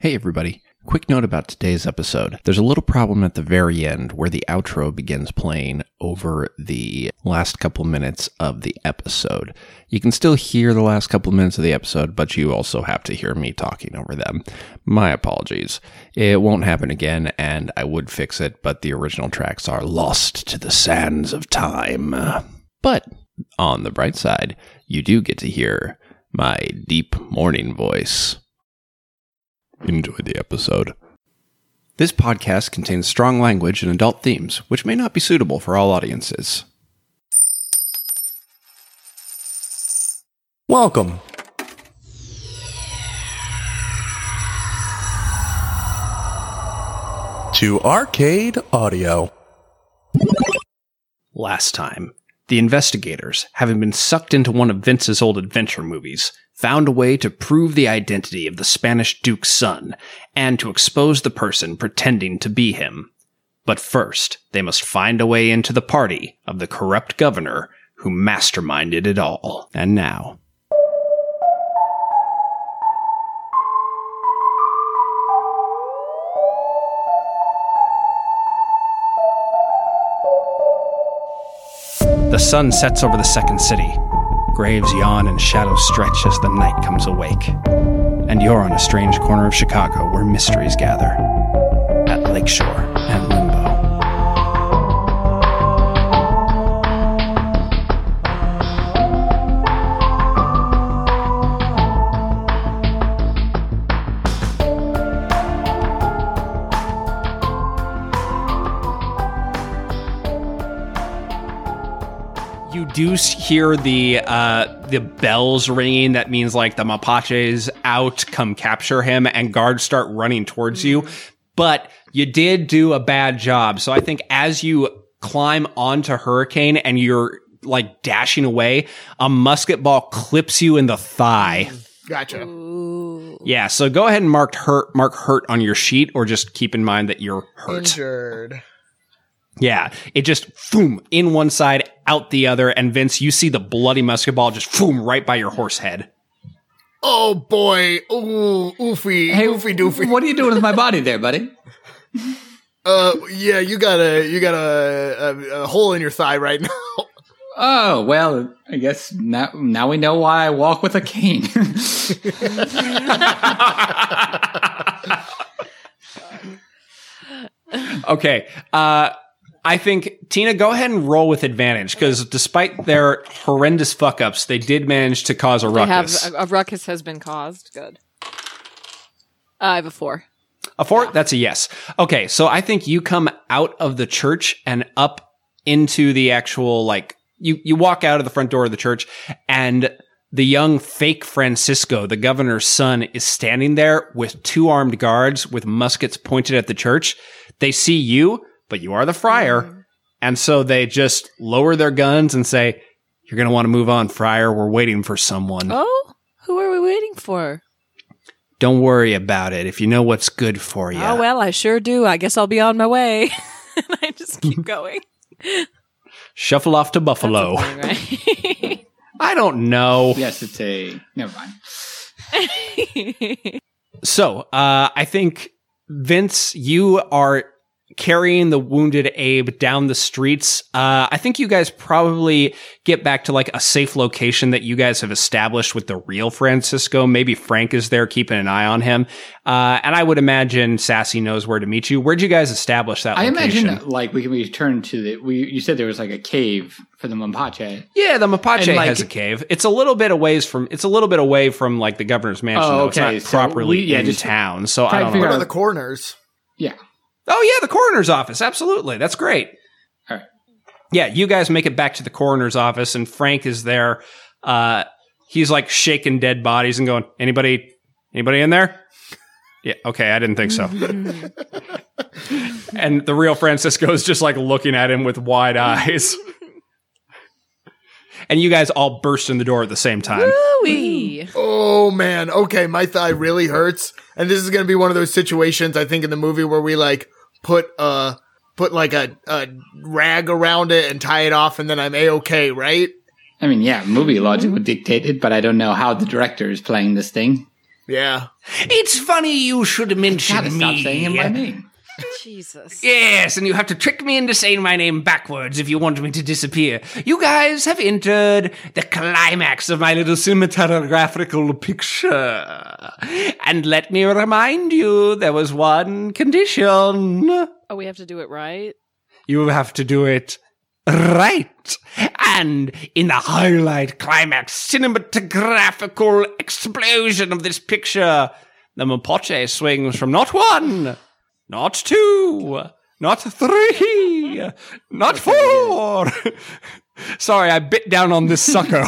Hey, everybody. Quick note about today's episode. There's a little problem at the very end where the outro begins playing over the last couple minutes of the episode. You can still hear the last couple minutes of the episode, but you also have to hear me talking over them. My apologies. It won't happen again, and I would fix it, but the original tracks are lost to the sands of time. But on the bright side, you do get to hear my deep morning voice. Enjoy the episode. This podcast contains strong language and adult themes, which may not be suitable for all audiences. Welcome. To Arcade Audio. Last time, the investigators, having been sucked into one of Vince's old adventure movies, found a way to prove the identity of the Spanish Duke's son and to expose the person pretending to be him. But first, they must find a way into the party of the corrupt governor who masterminded it all. And now, The sun sets over the second city. Graves yawn and shadows stretch as the night comes awake. And you're on a strange corner of Chicago where mysteries gather. At Lakeshore and do s- hear the uh, the bells ringing. That means like the Mapaches out, come capture him, and guards start running towards you. But you did do a bad job. So I think as you climb onto Hurricane and you're like dashing away, a musket ball clips you in the thigh. Gotcha. Yeah. So go ahead and mark hurt, mark hurt on your sheet, or just keep in mind that you're hurt. Injured. Yeah, it just boom in one side, out the other, and Vince, you see the bloody musket ball just boom right by your horse head. Oh boy. Ooh, oofy. Hey, oofy doofy. What are you doing with my body there, buddy? Uh, yeah, you got a you got a, a, a hole in your thigh right now. Oh, well, I guess now, now we know why I walk with a cane. Okay, uh, I think Tina, go ahead and roll with advantage because despite their horrendous fuck ups, they did manage to cause a They have ruckus. a, a ruckus has been caused. Good. Uh, I have a four. A four? That's a yes. Okay, so I think you come out of the church and up into the actual like you you walk out of the front door of the church and the young fake Francisco, the governor's son, is standing there with two armed guards with muskets pointed at the church. They see you, but you are the friar. And so they just lower their guns and say, You're going to want to move on, friar. We're waiting for someone. Oh, who are we waiting for? Don't worry about it if you know what's good for you. Oh well, I sure do. I guess I'll be on my way. and I just keep going. Shuffle off to Buffalo. That's a thing, right? I don't know. yes, it's a. Never mind. So, uh, I think Vince, you are carrying the wounded Abe down the streets. Uh, I think you guys probably get back to like a safe location that you guys have established with the real Francisco. Maybe Frank is there keeping an eye on him. Uh, and I would imagine Sassy knows where to meet you. Where'd you guys establish that I location? imagine like we can return to the. We you said there was like a cave for the Mapache. yeah, the Mapache And, like- has a cave. It's a little bit away from. It's a little bit away from like the governor's mansion. Oh, though. It's okay. not So properly we- yeah, in just town. So I try to don't figure know. What out- are the corners? Yeah. Oh yeah, the coroner's office. Absolutely, that's great. All right. Yeah, you guys make it back to the coroner's office, and Frank is there. Uh, he's like shaking dead bodies and going, "Anybody? Anybody in there?" Yeah. Okay, I didn't think so. and the real Francisco is just like looking at him with wide eyes. and you guys all burst in the door at the same time. Wooey. Oh man. Okay, my thigh really hurts, and this is gonna be one of those situations I think in the movie where we like put uh put like a, a rag around it and tie it off, and then I'm a okay, right? I mean, yeah, movie logic would dictate it, but I don't know how the director is playing this thing. Yeah. It's funny you should mention Gotta stop saying my name. Jesus. Yes, and you have to trick me into saying my name backwards if you want me to disappear. You guys have entered the climax of my little cinematographical picture. And let me remind you, there was one condition. Oh, we have to do it right. You have to do it right. And in the highlight climax cinematographical explosion of this picture, the Mapache swings from not one, not two, not three, not four. Sorry, I bit down on this sucker.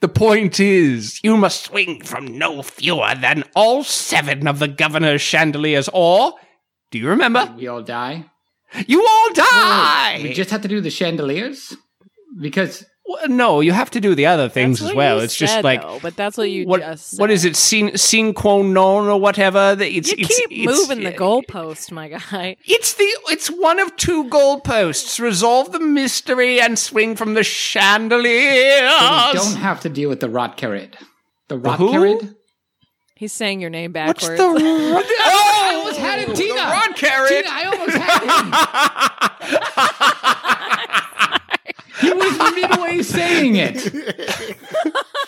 the point is, you must swing from no fewer than all seven of the governor's chandeliers, or, do you remember? We all die. You all die! We just have to do the chandeliers because Well, no, you have to do the other things That's as what well. you It's just like though, but that's what you what just what is said. it? Sine sine qua non or whatever. That It's, You it's, keep it's- moving the goalpost, my guy. It's the it's one of two goalposts. Resolve the mystery and swing from the chandelier. so we don't have to deal with the rot carrot. The rot who? carrot. He's saying your name What's backwards. the Oh, I almost had him, Tina. The rod carrot. Tina, I almost had him. he was the midway saying it.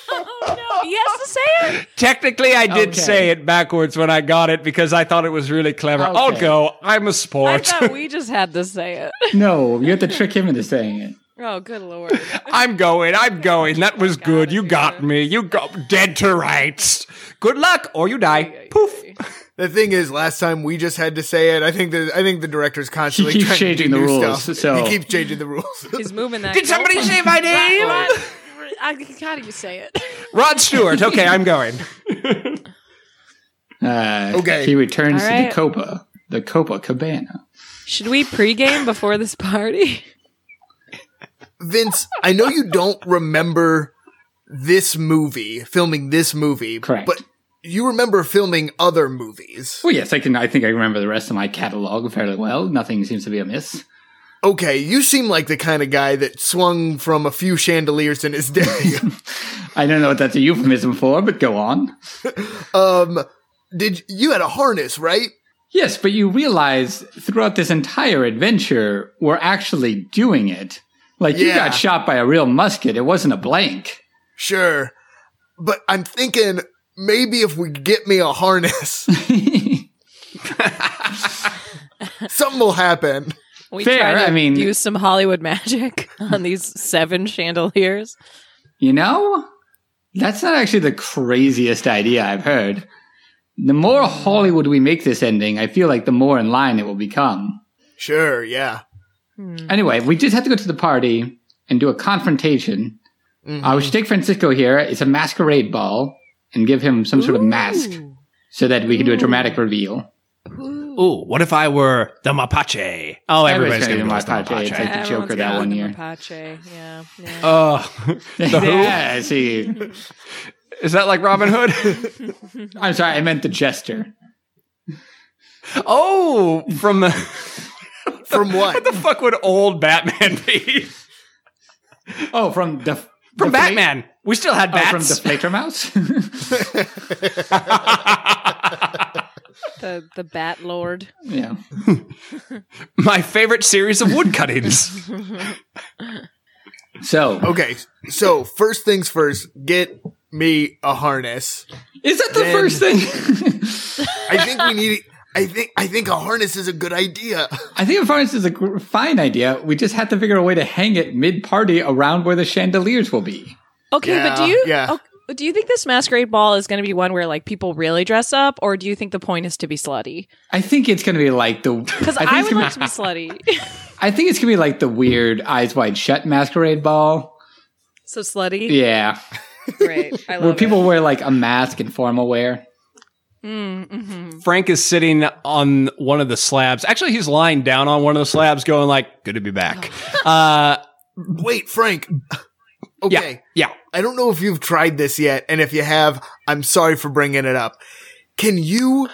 Oh, no, he has to say it. Technically, I did Okay. say it backwards when I got it because I thought it was really clever. I'll go. I'm a sport. thought we just had to say it. No, you have to trick him into saying it. Oh, good lord. I'm going. I'm going. That was good. You got me. You got dead to rights. Good luck, or you die. Poof. The thing is, last time we just had to say it. I think the I think the director's constantly keeps changing the rules, Stuff. so- he keeps changing the rules. He's moving that. Did somebody goalpost. say my name? Rod, Rod, I, how do you say it? Rod Stewart. Okay, I'm going. Uh, Okay. He returns All to the Copa, the Copa Cabana. Should we pregame before this party? Vince, I know you don't remember this movie, filming this movie, Correct. but you remember filming other movies. Well, yes, I can. I think I remember the rest of my catalog fairly well. Nothing seems to be amiss. Okay, you seem like the kind of guy that swung from a few chandeliers in his day. I don't know what that's a euphemism for, but go on. um, did you had a harness, right? Yes, but you realize throughout this entire adventure, we're actually doing it. Like you got shot by a real musket. It wasn't a blank. Sure. But I'm thinking maybe if we get me a harness, something will happen. We Fair, try to I mean- use some Hollywood magic on these seven chandeliers. You know, that's not actually the craziest idea I've heard. The more Hollywood we make this ending, I feel like the more in line it will become. Sure, yeah. Anyway, we just have to go to the party and do a confrontation. Uh, we should take Francisco here. It's a masquerade ball and give him some sort of mask so that we can do a dramatic reveal. Ooh, what if I were the Mapache? Oh, everybody's Everybody's gonna gonna go do as the Mapache. It's Mapache. like the Everyone's Joker that got one the year. Mapache. Yeah, yeah. Oh, yeah, I see. Is that like Robin Hood? I'm sorry, I meant the jester. oh, from the From what? what the fuck would old Batman be? Oh, from the From Deflate- Batman. We still had Oh, from bats. Deflator Mouse. The the Bat Lord. yeah. My favorite series of wood cuttings. So, Okay, so first things first, get me a harness. is that the Then- first thing? I think we need. I think I think a harness is a good idea. I think a harness is a gr- fine idea. We just have to figure a way to hang it mid-party around where the chandeliers will be. Okay, but do you yeah. oh, do you think this masquerade ball is going to be one where like people really dress up, or do you think the point is to be slutty? I think it's going to be like the. Because think I, would like to be slutty. I think it's going to be like the weird eyes wide shut masquerade ball. so slutty. Yeah, Great. I love where it. people wear like a mask and formal wear. Frank is sitting on one of the slabs. Actually, he's lying down on one of the slabs, going like, "Good to be back." Uh, Wait, Frank. Okay, yeah. I don't know if you've tried this yet, and if you have, I'm sorry for bringing it up. Can you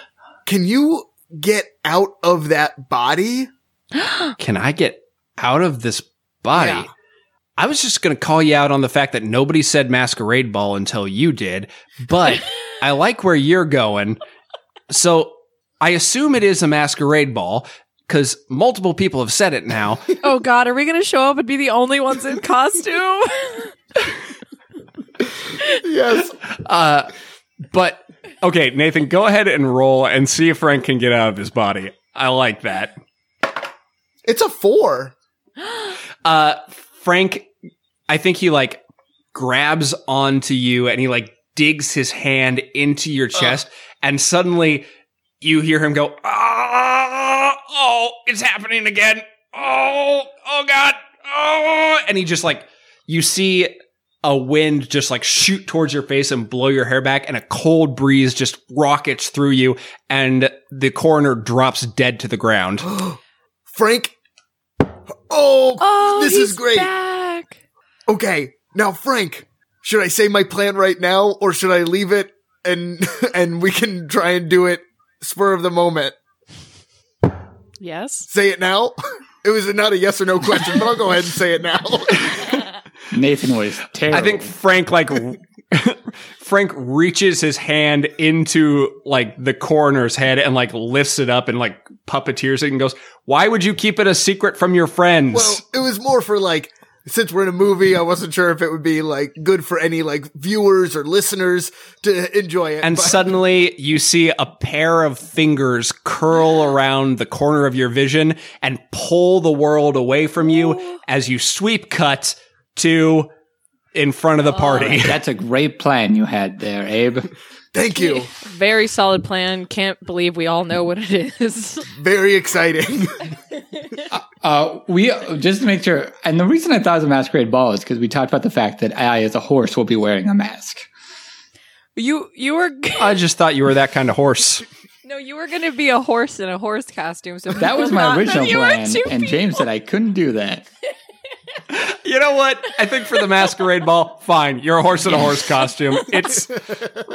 can you get out of that body? Can I get out of this body? Yeah. I was just going to call you out on the fact that nobody said masquerade ball until you did, but I like where you're going. So I assume it is a masquerade ball because multiple people have said it now. Oh God, are we gonna show up and be the only ones in costume? yes. Uh, but okay, Nathan, go ahead and roll and see if Frank can get out of his body. I like that. It's a four. Uh, Frank, I think he like grabs onto you and he like digs his hand into your chest, and suddenly you hear him go, "Ah, "Oh, it's happening again! Oh, oh God! Oh!" And he just like you see a wind just like shoot towards your face and blow your hair back, and a cold breeze just rockets through you, and the coroner drops dead to the ground. Frank. Oh, Oh, this is great. Back. Okay, now Frank, should I say my plan right now, or should I leave it and and we can try and do it spur of the moment? Yes. Say it now. It was not a yes or no question, but I'll go ahead and say it now. Nathan was terrible. I think Frank like Frank reaches his hand into like the coroner's head and like lifts it up and like puppeteers it and goes, "Why would you keep it a secret from your friends?" well, it was more for like since we're in a movie, I wasn't sure if it would be like good for any like viewers or listeners to enjoy it. and but- suddenly you see a pair of fingers curl around the corner of your vision and pull the world away from you oh. as you sweep cut to in front of the party. that's a great plan you had there, Abe. thank you. Very solid plan. Can't believe we all know what it is. Very exciting. Uh, we just to make sure, and the reason I thought it was a masquerade ball is because we talked about the fact that I, as a horse, will be wearing a mask. You you were I just thought you were that kind of horse. no, you were gonna be a horse in a horse costume. So That was my thought original that you were plan, two and James said I couldn't do that. You know what? I think for the masquerade ball, fine. You're a horse in a horse costume. It's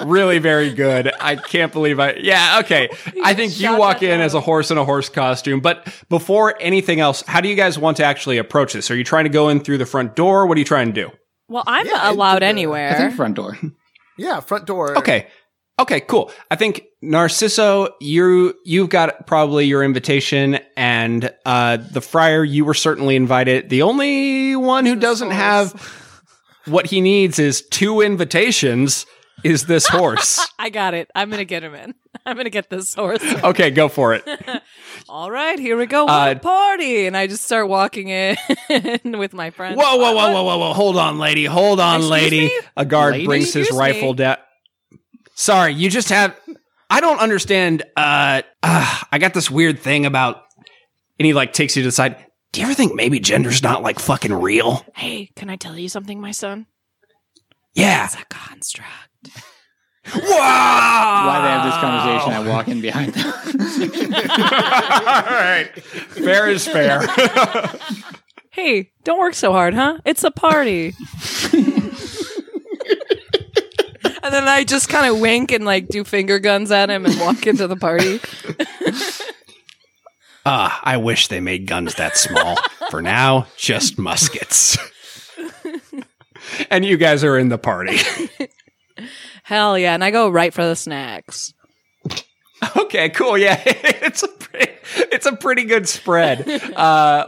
really very good. I can't believe I. Yeah, okay. I think you walk in as a horse in a horse costume. But before anything else, how do you guys want to actually approach this? Are you trying to go in through the front door? What are you trying to do? Well, I'm Yeah, allowed did the- I anywhere. think front door. yeah, front door. Okay. Okay, cool. I think Narciso, you you've got probably your invitation, and uh, the friar, you were certainly invited. The only one who doesn't have what he needs is two invitations. Is this horse? I got it. I'm gonna get him in. I'm gonna get this horse. okay, go for it. All right, here we go. What Uh, a party! And I just start walking in with my friends. Whoa, whoa, whoa, whoa, whoa, whoa! Hold on, lady. Hold on, Excuse lady. me? A guard Lady? brings his Excuse rifle down. Sorry, you just have. I don't understand. Uh, uh, I got this weird thing about. And he like takes you to the side. Do you ever think maybe gender's not like fucking real? Hey, can I tell you something, my son? Yeah. It's a construct. Wow. Why they have this conversation? I walk in behind them. All right. Fair is fair. Hey, don't work so hard, huh? It's a party. And then I just kind of wink and like do finger guns at him and walk into the party. Ah, I wish they made guns that small. For now, just muskets. and you guys are in the party. Hell yeah! And I go right for the snacks. Okay, cool. Yeah, it's a pretty, it's a pretty good spread. Uh,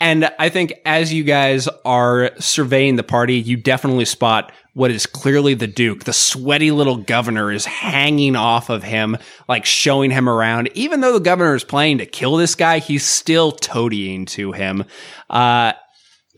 and I think as you guys are surveying the party, you definitely spot what is clearly the Duke. The sweaty little governor is hanging off of him, like showing him around. Even though the governor is planning to kill this guy, he's still toadying to him. Uh,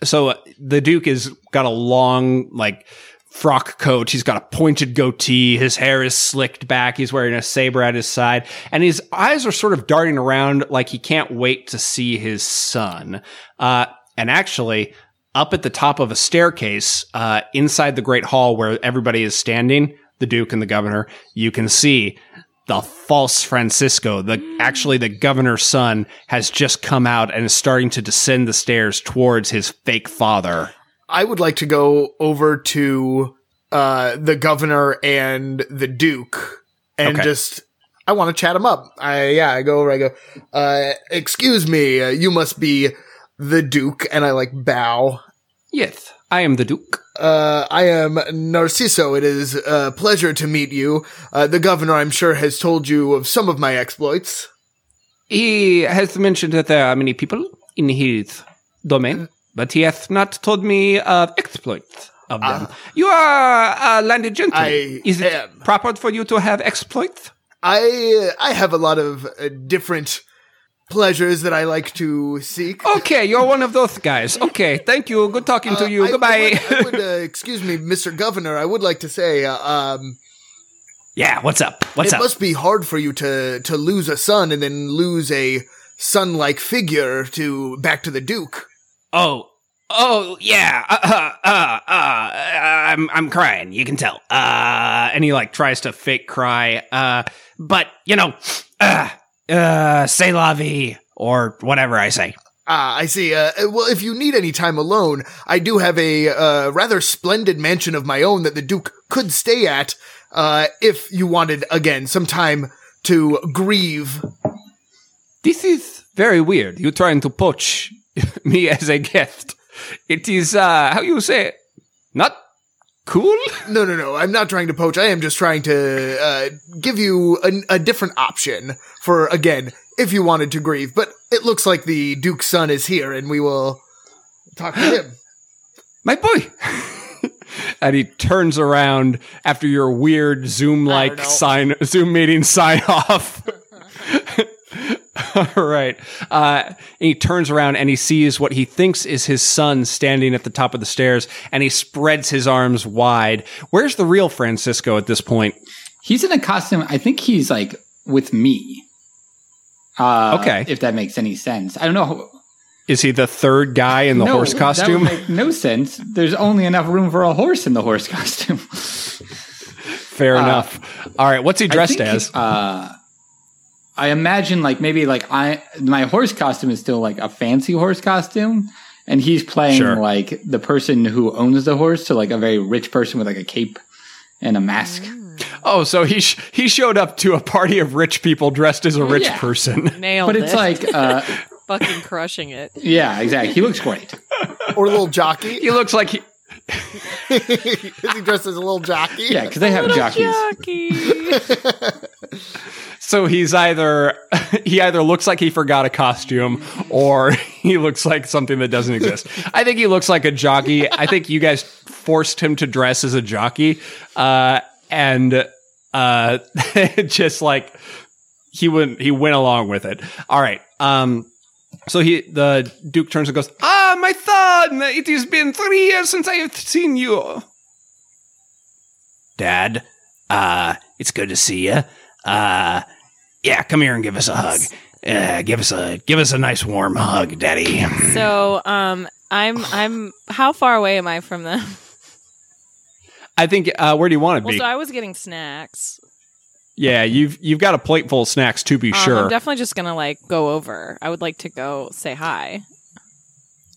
so the Duke has got a long, like, frock coat. He's got a pointed goatee. His hair is slicked back. He's wearing a saber at his side. And his eyes are sort of darting around like he can't wait to see his son. Uh, and actually, up at the top of a staircase, uh, inside the great hall where everybody is standing, the Duke and the governor, you can see the false Francisco, the actually the governor's son, has just come out and is starting to descend the stairs towards his fake father. I would like to go over to uh, the governor and the duke and Okay. just I want to chat him up. I yeah, I go over. I go, uh, excuse me, uh, you must be the duke, and I like bow, Yes, I am the Duke. Uh, I am Narciso. It is a pleasure to meet you. Uh, the governor, I'm sure, has told you of some of my exploits. He has mentioned that there are many people in his domain, but he has not told me of exploits of them. you are a landed gentleman. I Is it am. proper for you to have exploits? I I have a lot of uh, different pleasures that I like to seek. Okay, you're one of those guys. Okay, thank you. Good talking to you. Uh, I- Goodbye. I would, I would, uh, excuse me, Mr. Governor. I would like to say, uh, um, Yeah, what's up? What's it up? must be hard for you to to lose a son and then lose a son-like figure to back to the Duke. oh, oh, yeah. Uh, uh, uh, uh, I'm, I'm crying. You can tell. Uh, and he like tries to fake cry. Uh, but you know, uh, uh, say la vie or whatever I say. Ah, I see. Uh, well, if you need any time alone, I do have a uh, rather splendid mansion of my own that the Duke could stay at uh, if you wanted, again, some time to grieve. This is very weird. You're trying to poach me as a guest. It is, uh, how you say it? Not cool? No, no, no. I'm not trying to poach. I am just trying to uh, give you a, a different option for, again, if you wanted to grieve. But it looks like the Duke's son is here, and we will talk to him. My boy! and he turns around after your weird Zoom like sign, Zoom meeting sign off. All right. Uh, he turns around and he sees what he thinks is his son standing at the top of the stairs and he spreads his arms wide. Where's the real Francisco at this point? He's in a costume. I think he's like with me. Uh, Okay. If that makes any sense. I don't know. Is he the third guy in the No, horse costume? That would make no sense. There's only enough room for a horse in the horse costume. Fair enough. All right. What's he dressed as? Uh, I imagine like maybe like I my horse costume is still like a fancy horse costume, and he's playing Sure. like the person who owns the horse, so like a very rich person with like a cape and a mask. oh, so he sh- he showed up to a party of rich people dressed as a rich Yeah. person. Nailed But it's it. like, uh, fucking crushing it. yeah, exactly. He looks great. Or a little jockey. he looks like he. is he dressed as a little jockey? Yeah, because they have jockeys. Jockey. So he's either he either looks like he forgot a costume or he looks like something that doesn't exist. I think he looks like a jockey. I think you guys forced him to dress as a jockey, uh, and uh, just like he went he went along with it. All right. Um, so he the Duke turns and goes, "Ah, my son! It has been three years since I have seen you." Dad, uh, it's good to see you. Uh, yeah, come here and give us a hug. Uh, give us a give us a nice warm hug, Daddy. so, um, I'm I'm how far away am I from them? I think. Uh, where do you want to Well, be? so I was getting snacks. Yeah, you've you've got a plate full of snacks to be Um, sure. I'm definitely just gonna like go over. I would like to go say hi.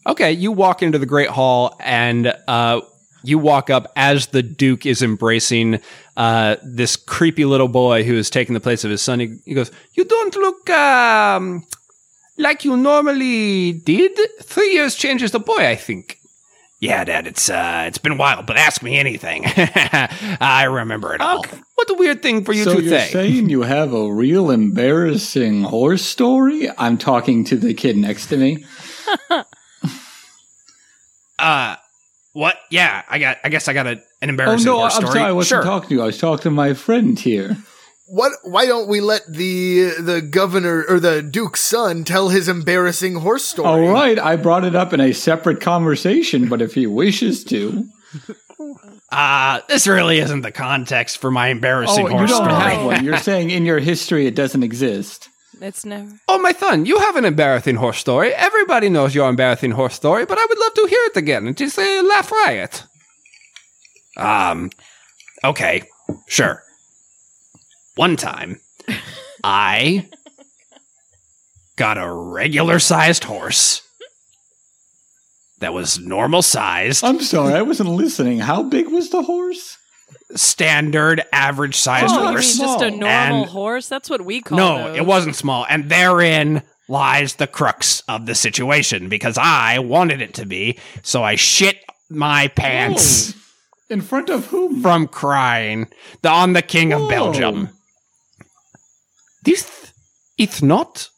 okay, you walk into the Great Hall and uh, you walk up as the Duke is embracing uh, this creepy little boy who is taking the place of his son. He, he goes, "You don't look um, like you normally did. Three years changes the boy, I think." Yeah, Dad, it's uh, it's been a while, but ask me anything. I remember it all. What a weird thing for you so to you're say. saying you have a real embarrassing horse story? I'm talking to the kid next to me. Uh, what? Yeah, I got. I guess I got a, an Oh embarrassing no, I'm story. sorry, I wasn't sure. talking to you. I was talking to my friend here. What? Why don't we let the the governor or the Duke's son tell his embarrassing horse story? All right, I brought it up in a separate conversation, but if he wishes to, Uh, this really isn't the context for my embarrassing oh, you don't story. have one. You're saying in your history it doesn't exist. It's never. Oh, my son, you have an embarrassing horse story. Everybody knows your embarrassing horse story, but I would love to hear it again. It is a laugh riot. Um, okay, sure. One time, I got a regular sized horse that was normal sized, I'm sorry, I wasn't listening. How big was the horse? standard, average sized Oh, you mean horse. just a normal And- horse? That's what we call. No, those. it wasn't small. And therein lies the crux of the situation because I wanted it to be. So I shit my pants In front of whom? from crying the, on the king of Belgium. This it's not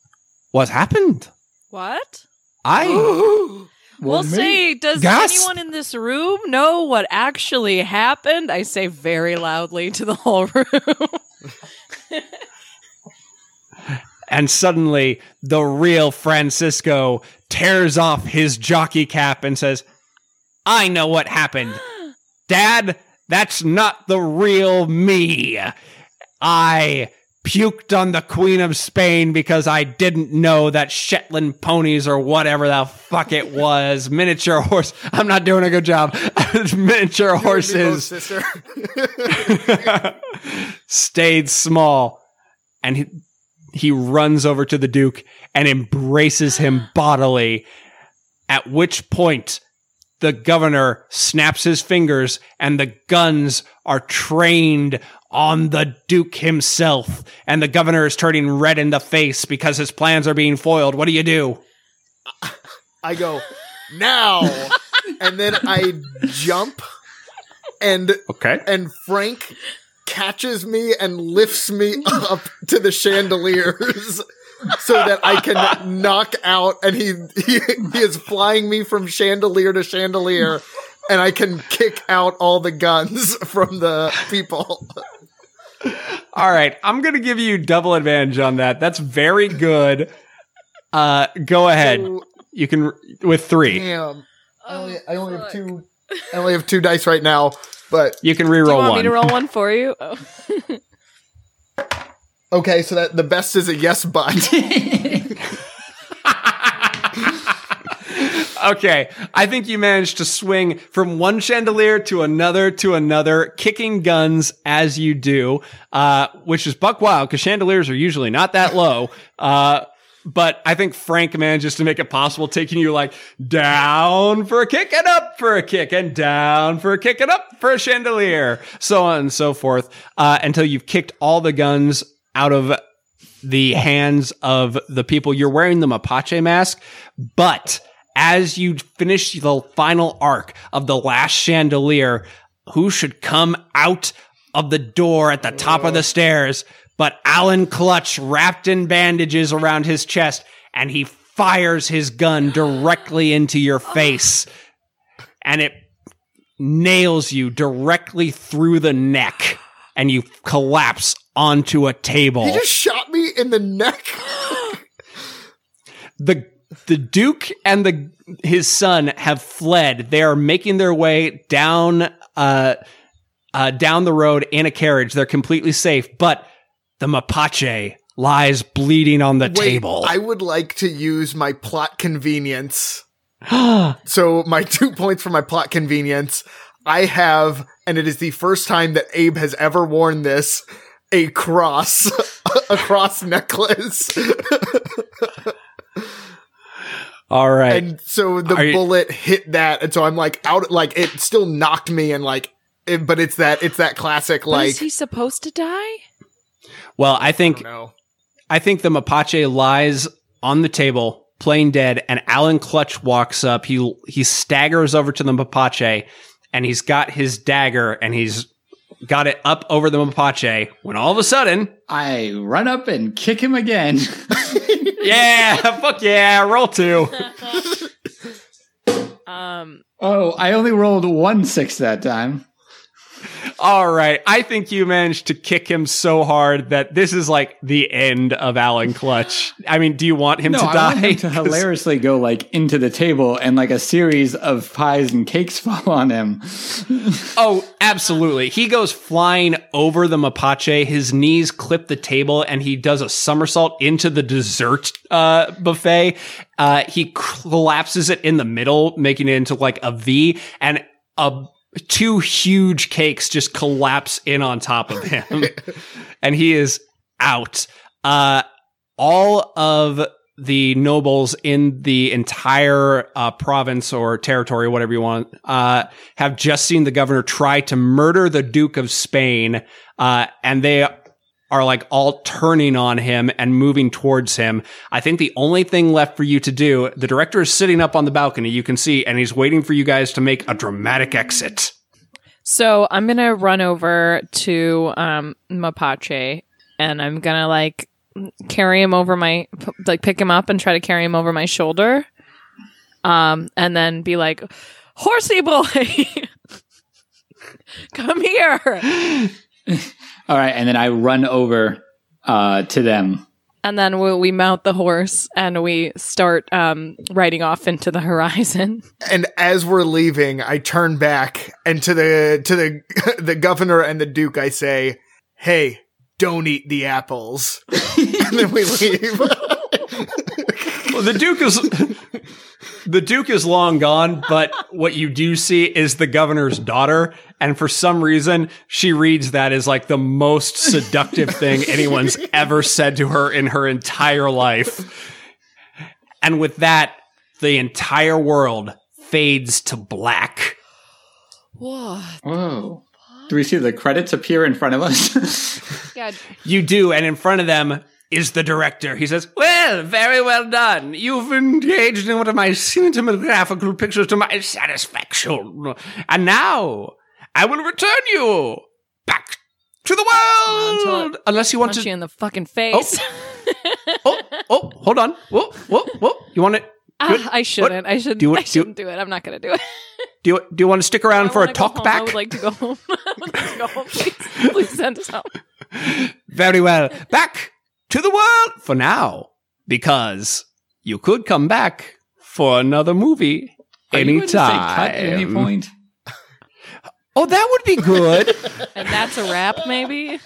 what happened. What? I We'll me- say, does Gas? anyone in this room know what actually happened? I say very loudly to the whole room. and suddenly the real Francisco tears off his jockey cap and says, "I know what happened. Dad, that's not the real me. I puked on the Queen of Spain because I didn't know that Shetland ponies or whatever the fuck it was, miniature horse. I'm not doing a good job. miniature horses sister. stayed small and he, he runs over to the duke and embraces him bodily at which point the governor snaps his fingers and the guns are trained on the duke himself. And the governor is turning red in the face because his plans are being foiled. What do you do? I go now, and then I jump, and okay. and Frank catches me and lifts me up to the chandeliers so that I can knock out. And he, he he is flying me from chandelier to chandelier and I can kick out all the guns from the people. All right, I'm going to give you double advantage on that. That's very good. Uh, go ahead. So, You can with three. damn. I only, I only have two I only have two dice right now, but You can Do you reroll want one. me to roll one for you? Oh. okay, so that the best is a yes but. okay, I think you managed to swing from one chandelier to another to another, kicking guns as you do, uh, which is buck wild because chandeliers are usually not that low. Uh, but I think Frank manages to make it possible, taking you like down for a kick and up for a kick and down for a kick and up for a chandelier, so on and so forth, uh, until you've kicked all the guns out of the hands of the people. You're wearing the Mapache mask, but as you finish the final arc of the last chandelier, who should come out of the door at the top of the stairs but Alan Clutch wrapped in bandages around his chest and he fires his gun directly into your face and it nails you directly through the neck and you collapse onto a table he just shot me in the neck. the the duke and the his son have fled they are making their way down uh uh down the road in a carriage they're completely safe but the mapache lies bleeding on the Wait, table I would like to use my plot convenience. so my two points for my plot convenience. I have, and it is the first time that Abe has ever worn this, a cross, a cross necklace. all right and so the Are you- bullet hit that, and so I'm like out, like it still knocked me, and like, it, but it's that, it's that classic, But like, is he supposed to die? well i think no. I think the Mapache lies on the table, plain dead, and Alan Clutch walks up. He he staggers over to the Mapache, and he's got his dagger, and he's got it up over the Mapache. When all of a sudden, I run up and kick him again. yeah, fuck yeah, roll two. Um, oh, I only rolled one six that time. All right, I think you managed to kick him so hard that this is like the end of Alan Clutch. I mean, do you want him no, to I die? want him to hilariously go like into the table and like a series of pies and cakes fall on him. Oh, absolutely. He goes flying over the Mapache. His knees clip the table and he does a somersault into the dessert uh, buffet. Uh, he collapses it in the middle, making it into like a V and a two huge cakes just collapse in on top of him. and he is out. Uh, all of the nobles in the entire uh, province or territory, whatever you want, uh, have just seen the governor try to murder the Duke of Spain, uh, and they are like all turning on him and moving towards him. I think the only thing left for you to do, the director is sitting up on the balcony, you can see, and he's waiting for you guys to make a dramatic exit. So I'm gonna run over to um Mapache and I'm gonna like carry him over my p- like pick him up and try to carry him over my shoulder. Um and then be like, Horsey boy Come here. All right, and then I run over uh, to them. And then we, we mount the horse and we start um, riding off into the horizon. And as we're leaving, I turn back and to the to the the governor and the duke I say, "Hey, don't eat the apples." and then we leave. Well, the Duke is the Duke is long gone, but what you do see is the governor's daughter, and for some reason, she reads that as like the most seductive thing anyone's ever said to her in her entire life. And with that, the entire world fades to black. Whoa. Whoa. Do we see the credits appear in front of us? Yeah. You do, and in front of them is the director. He says, Well, very well done. You've engaged in one of my cinematographical pictures to my satisfaction. And now I will return you back to the world. Unless you want Punch to. you in the fucking face. Oh, oh, hold on. Whoa, whoa, whoa. You want it? Ah, I shouldn't. I should. Do you- I shouldn't do it. I'm not gonna do it. Do you, do you want to stick around I for a talk back? I would like to go home. I would like to go home. Please, please send us home. Very well. Back to the world for now, because you could come back for another movie Are you gonna say anytime. cut at any point? Oh, that would be good. And that's a wrap, maybe.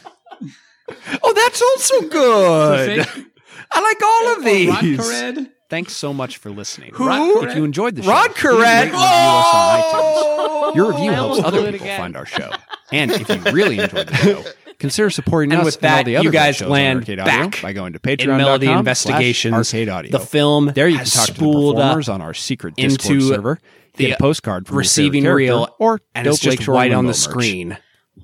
oh, that's also good. I like all of these. Rodcared? Thanks so much for listening. Who? If you enjoyed the show, Rod please Correct. us on iTunes. Oh! Your review helps other people again. find our show. And if you really enjoyed the show, consider supporting And us with and all that, the other you guys shows land Arcade back Audio by going to Patreon. patreon.com Melody Investigations. Arcade Audio. The film There you can has talk to the spooled up performers on our secret Discord into server, the get a postcard from receiving favorite reel, or and dope it's just Lakeshore white on the merch. screen.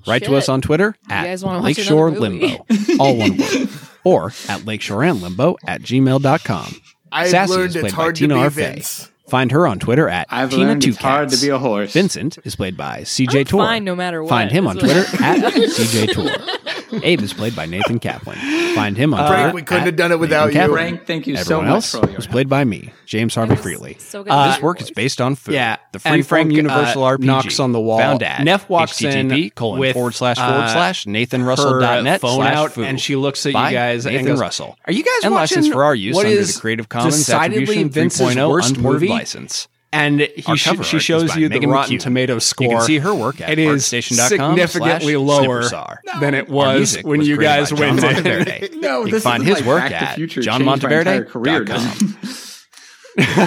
Write to us on Twitter at guys Lakeshore? Limbo, all one word, or at lakeshoreandlimbo at gmail.com. I've Sassy learned is it's played by hard to Tina be Arfey. Vince. Find her on Twitter at I've Tina learned Two it's hard to Cats. be a horse. Vincent is played by CJ I'm Tour. fine no matter what. Find him on That's Twitter what- at CJ Tour. Abe is played by Nathan Kaplan. Find him on Frank, Twitter. we couldn't at have done it without Nathan you. Kaplan. Frank, thank you so Everyone much else for all your was help. played by me, James Harvey Freely. So good. Uh, this work is based on food. Yeah, the and freeform Frank, universal uh, RPG knocks on the wall. Found at Neff walks in http colon with, forward slash forward uh, slash her nathanrussell.net phone slash out, food and she looks at by you guys and Nathan goes, Russell. "Are you guys and watching licensed for our use what under is the Creative Commons decidedly Attribution Vince's 3.0 worst unported movie?" License. And he sh- she shows by you the Rotten McCune. Tomato score. You can see her work at It is artstation.com significantly slash lower Superstar. than it was when was you guys went in. Monteverde. No, You this can find is his like work at Future changed my entire johnmonteverde.com.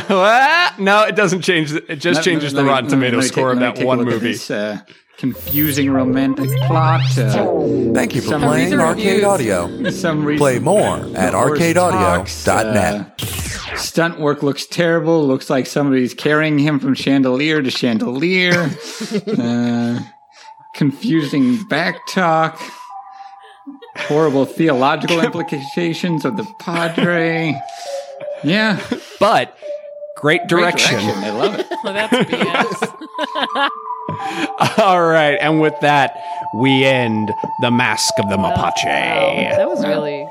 What? no, it doesn't change. It just Let- changes let the me- Rotten let me- Tomato score take- of that take one movie. this, uh, confusing romantic plot. Uh, Thank you for playing Arcade. Audio. some reason Play more at Horse arcadeaudio.net. talks, stunt work looks terrible. Looks like somebody's carrying him from chandelier to chandelier. uh, confusing back talk. Horrible theological implications of the Padre. Yeah, But great great direction. I love it. Well, that's BS. All right, and with that, we end the Mask of the Mapache. that was really.